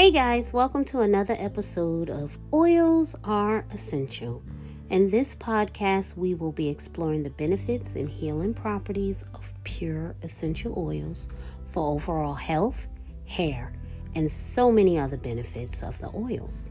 Hey guys, welcome to another episode of Oils Are Essential. In this podcast, we will be exploring the benefits and healing properties of pure essential oils for overall health, hair, and so many other benefits of the oils.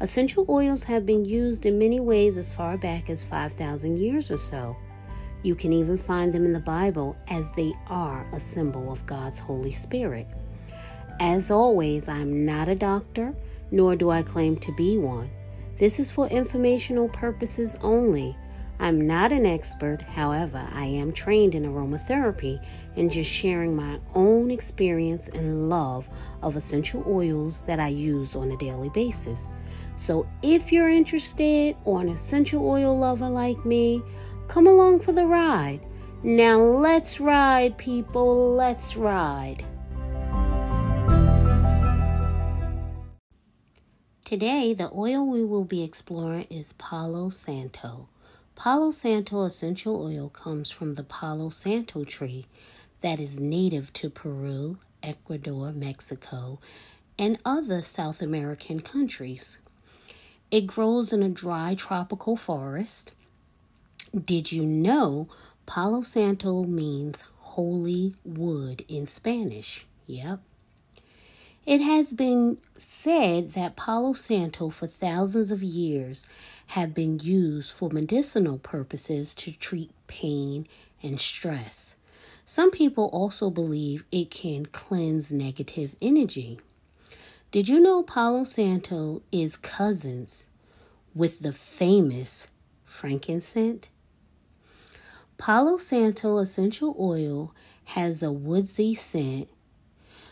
Essential oils have been used in many ways as far back as 5,000 years or so. You can even find them in the Bible as they are a symbol of God's Holy Spirit. As always, I'm not a doctor, nor do I claim to be one. This is for informational purposes only. I'm not an expert, however, I am trained in aromatherapy and just sharing my own experience and love of essential oils that I use on a daily basis. So, if you're interested or an essential oil lover like me, come along for the ride. Now, let's ride, people, let's ride. Today, the oil we will be exploring is Palo Santo. Palo Santo essential oil comes from the Palo Santo tree that is native to Peru, Ecuador, Mexico, and other South American countries. It grows in a dry tropical forest. Did you know Palo Santo means holy wood in Spanish? Yep. It has been said that Palo Santo for thousands of years have been used for medicinal purposes to treat pain and stress. Some people also believe it can cleanse negative energy. Did you know Palo Santo is cousins with the famous frankincense? Palo Santo essential oil has a woodsy scent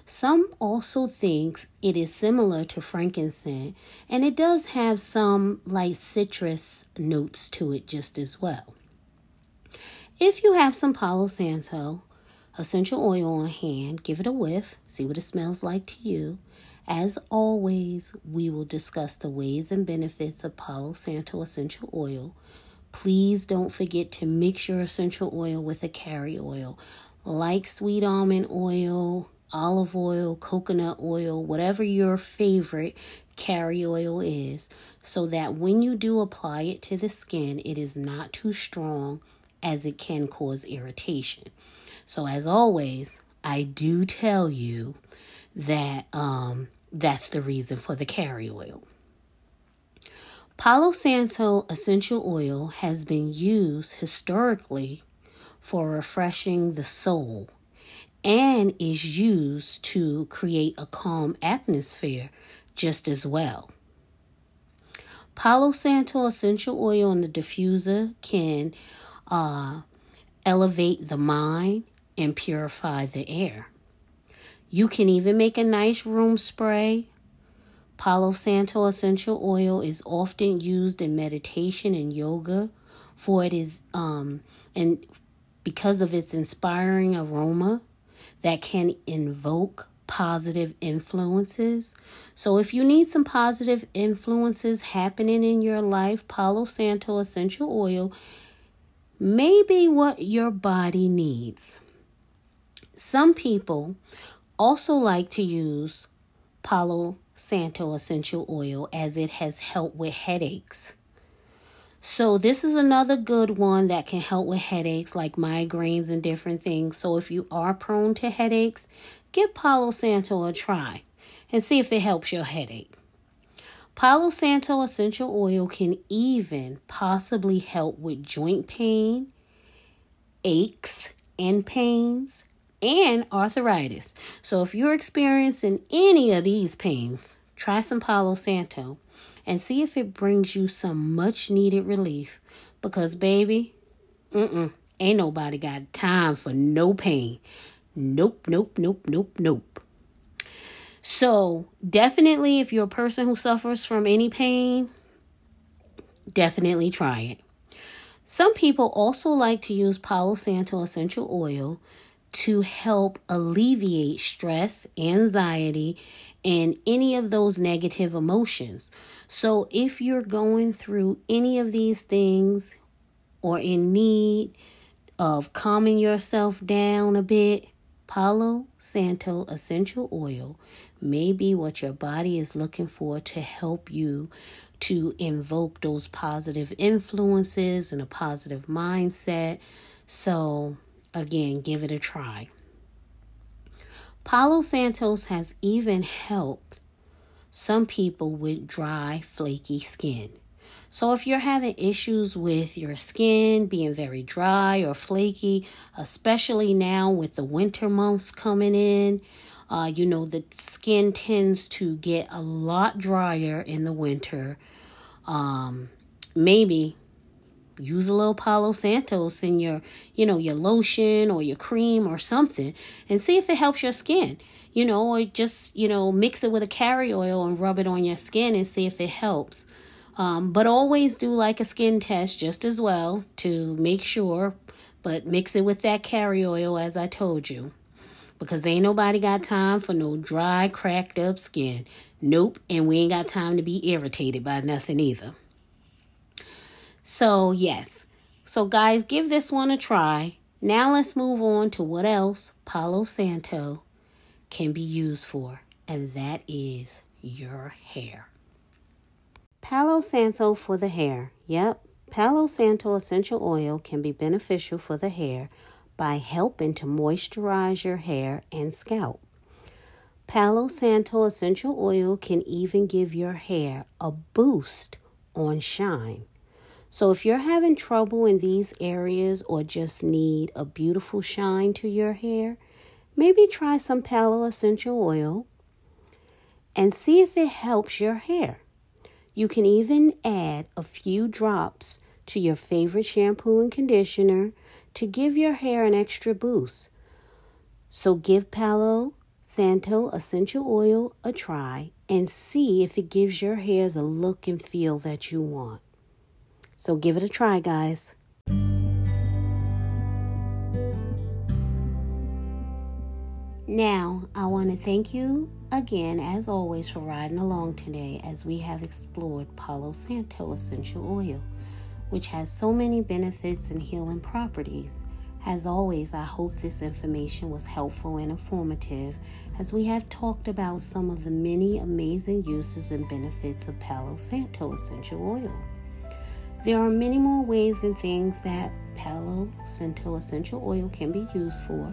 some also thinks it is similar to frankincense, and it does have some light citrus notes to it just as well. If you have some Palo Santo essential oil on hand, give it a whiff, see what it smells like to you. As always, we will discuss the ways and benefits of Palo Santo essential oil. Please don't forget to mix your essential oil with a carry oil like sweet almond oil, olive oil, coconut oil, whatever your favorite carry oil is, so that when you do apply it to the skin, it is not too strong as it can cause irritation. So, as always, I do tell you that um, that's the reason for the carry oil. Palo Santo essential oil has been used historically for refreshing the soul and is used to create a calm atmosphere just as well. Palo Santo essential oil in the diffuser can uh, elevate the mind and purify the air. You can even make a nice room spray. Palo Santo essential oil is often used in meditation and yoga for it is um and because of its inspiring aroma that can invoke positive influences. So, if you need some positive influences happening in your life, Palo Santo essential oil may be what your body needs. Some people also like to use Palo Santo essential oil as it has helped with headaches. So, this is another good one that can help with headaches like migraines and different things. So, if you are prone to headaches, give Palo Santo a try and see if it helps your headache. Palo Santo essential oil can even possibly help with joint pain, aches, and pains, and arthritis. So, if you're experiencing any of these pains, try some Palo Santo and see if it brings you some much needed relief. Because, baby, mm-mm, ain't nobody got time for no pain. Nope, nope, nope, nope, nope. So, definitely, if you're a person who suffers from any pain, definitely try it. Some people also like to use Palo Santo essential oil to help alleviate stress, anxiety, and any of those negative emotions. So, if you're going through any of these things or in need of calming yourself down a bit, Palo Santo essential oil may be what your body is looking for to help you to invoke those positive influences and a positive mindset. So, again, give it a try. Palo Santos has even helped some people with dry, flaky skin. So, if you're having issues with your skin being very dry or flaky, especially now with the winter months coming in, uh, you know, the skin tends to get a lot drier in the winter. Um, maybe use a little Palo Santos in your, you know, your lotion or your cream or something and see if it helps your skin. You know, or just, you know, mix it with a carry oil and rub it on your skin and see if it helps. Um, but always do like a skin test just as well to make sure, but mix it with that carry oil as I told you. Because ain't nobody got time for no dry, cracked up skin. Nope, and we ain't got time to be irritated by nothing either. So, yes. So, guys, give this one a try. Now, let's move on to what else Palo Santo can be used for, and that is your hair. Palo Santo for the hair. Yep, Palo Santo essential oil can be beneficial for the hair by helping to moisturize your hair and scalp. Palo Santo essential oil can even give your hair a boost on shine. So, if you're having trouble in these areas or just need a beautiful shine to your hair, maybe try some Palo essential oil and see if it helps your hair. You can even add a few drops to your favorite shampoo and conditioner to give your hair an extra boost. So give Palo Santo essential oil a try and see if it gives your hair the look and feel that you want. So give it a try, guys. Now, I want to thank you again, as always, for riding along today as we have explored Palo Santo essential oil, which has so many benefits and healing properties. As always, I hope this information was helpful and informative as we have talked about some of the many amazing uses and benefits of Palo Santo essential oil. There are many more ways and things that Palo Santo essential oil can be used for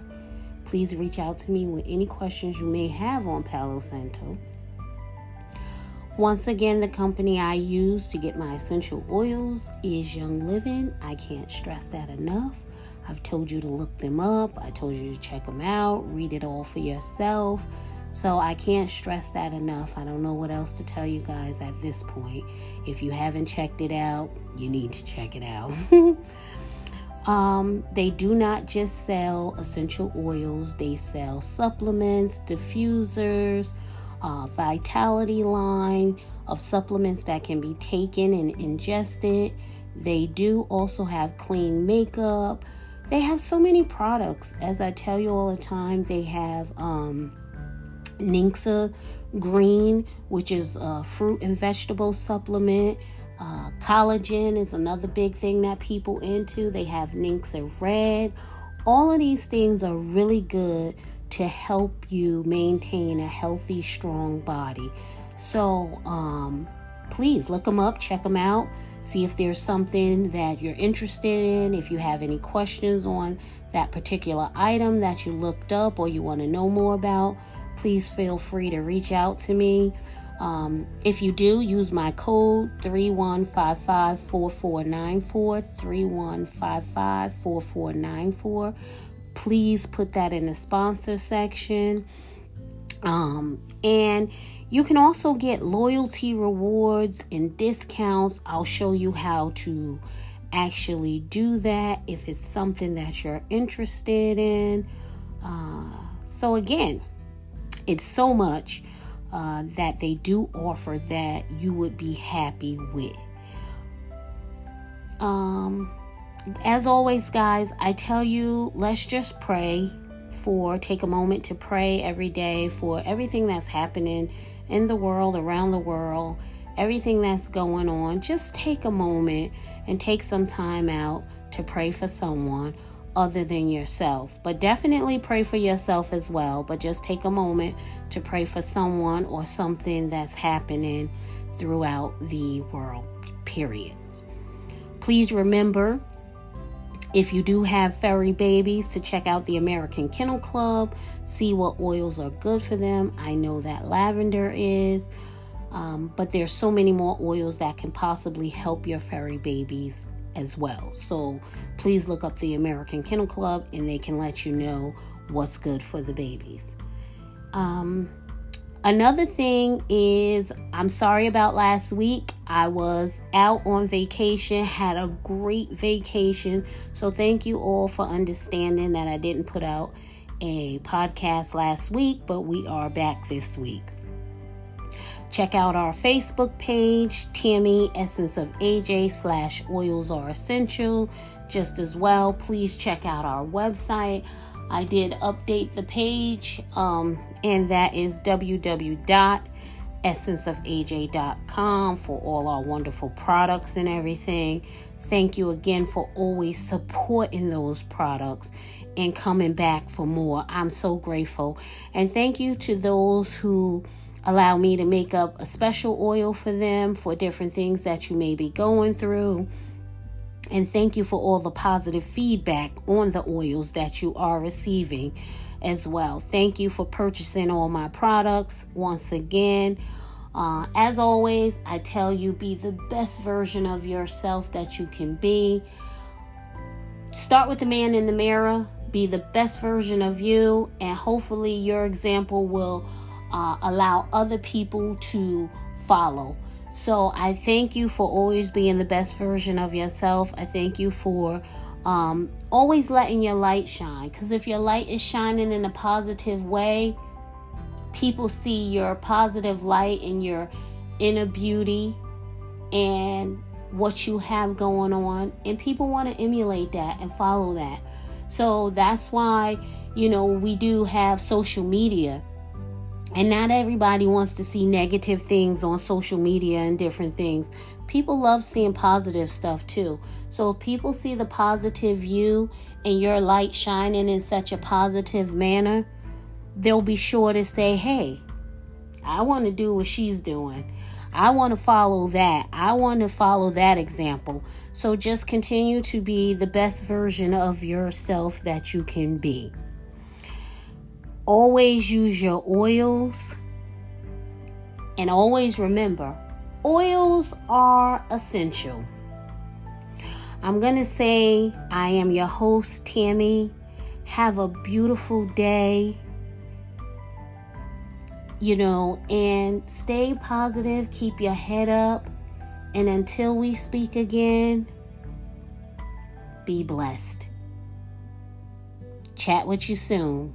Please reach out to me with any questions you may have on Palo Santo. Once again, the company I use to get my essential oils is Young Living. I can't stress that enough. I've told you to look them up, I told you to check them out, read it all for yourself. So I can't stress that enough. I don't know what else to tell you guys at this point. If you haven't checked it out, you need to check it out. Um, they do not just sell essential oils, they sell supplements, diffusers, uh, vitality line of supplements that can be taken and ingested. They do also have clean makeup. They have so many products. As I tell you all the time, they have um, NingXia Green, which is a fruit and vegetable supplement. Uh, collagen is another big thing that people into. They have NingXia Red. All of these things are really good to help you maintain a healthy, strong body. So, um, please look them up, check them out, see if there's something that you're interested in. If you have any questions on that particular item that you looked up or you want to know more about, please feel free to reach out to me. Um, if you do, use my code 31554494, 31554494. Please put that in the sponsor section. Um, and you can also get loyalty rewards and discounts. I'll show you how to actually do that if it's something that you're interested in. Uh, so, again, it's so much uh, that they do offer that you would be happy with. Um, as always, guys, I tell you, let's just pray for, take a moment to pray every day for everything that's happening in the world, around the world, everything that's going on. Just take a moment and take some time out to pray for someone other than yourself. But definitely pray for yourself as well. But just take a moment to pray for someone or something that's happening throughout the world, period. Please remember if you do have furry babies, to check out the American Kennel Club, see what oils are good for them. I know that lavender is, um, but there's so many more oils that can possibly help your furry babies as well. So please look up the American Kennel Club and they can let you know what's good for the babies. Um, Another thing is, I'm sorry about last week. I was out on vacation, had a great vacation. So, thank you all for understanding that I didn't put out a podcast last week, but we are back this week. Check out our Facebook page, Tammy Essence of AJ slash oils are essential. Just as well, please check out our website. I did update the page. Um, and that is www.essenceofaj.com for all our wonderful products and everything. Thank you again for always supporting those products and coming back for more. I'm so grateful. And thank you to those who allow me to make up a special oil for them for different things that you may be going through. And thank you for all the positive feedback on the oils that you are receiving as well. Thank you for purchasing all my products once again. Uh, as always, I tell you be the best version of yourself that you can be. Start with the man in the mirror, be the best version of you, and hopefully, your example will uh, allow other people to follow. So, I thank you for always being the best version of yourself. I thank you for um, always letting your light shine. Because if your light is shining in a positive way, people see your positive light and your inner beauty and what you have going on. And people want to emulate that and follow that. So that's why, you know, we do have social media. And not everybody wants to see negative things on social media and different things. People love seeing positive stuff too. So if people see the positive you and your light shining in such a positive manner, they'll be sure to say, hey, I want to do what she's doing. I want to follow that. I want to follow that example. So just continue to be the best version of yourself that you can be. Always use your oils. And always remember, oils are essential. I'm going to say, I am your host, Tammy. Have a beautiful day. You know, and stay positive, keep your head up. And until we speak again, be blessed. Chat with you soon.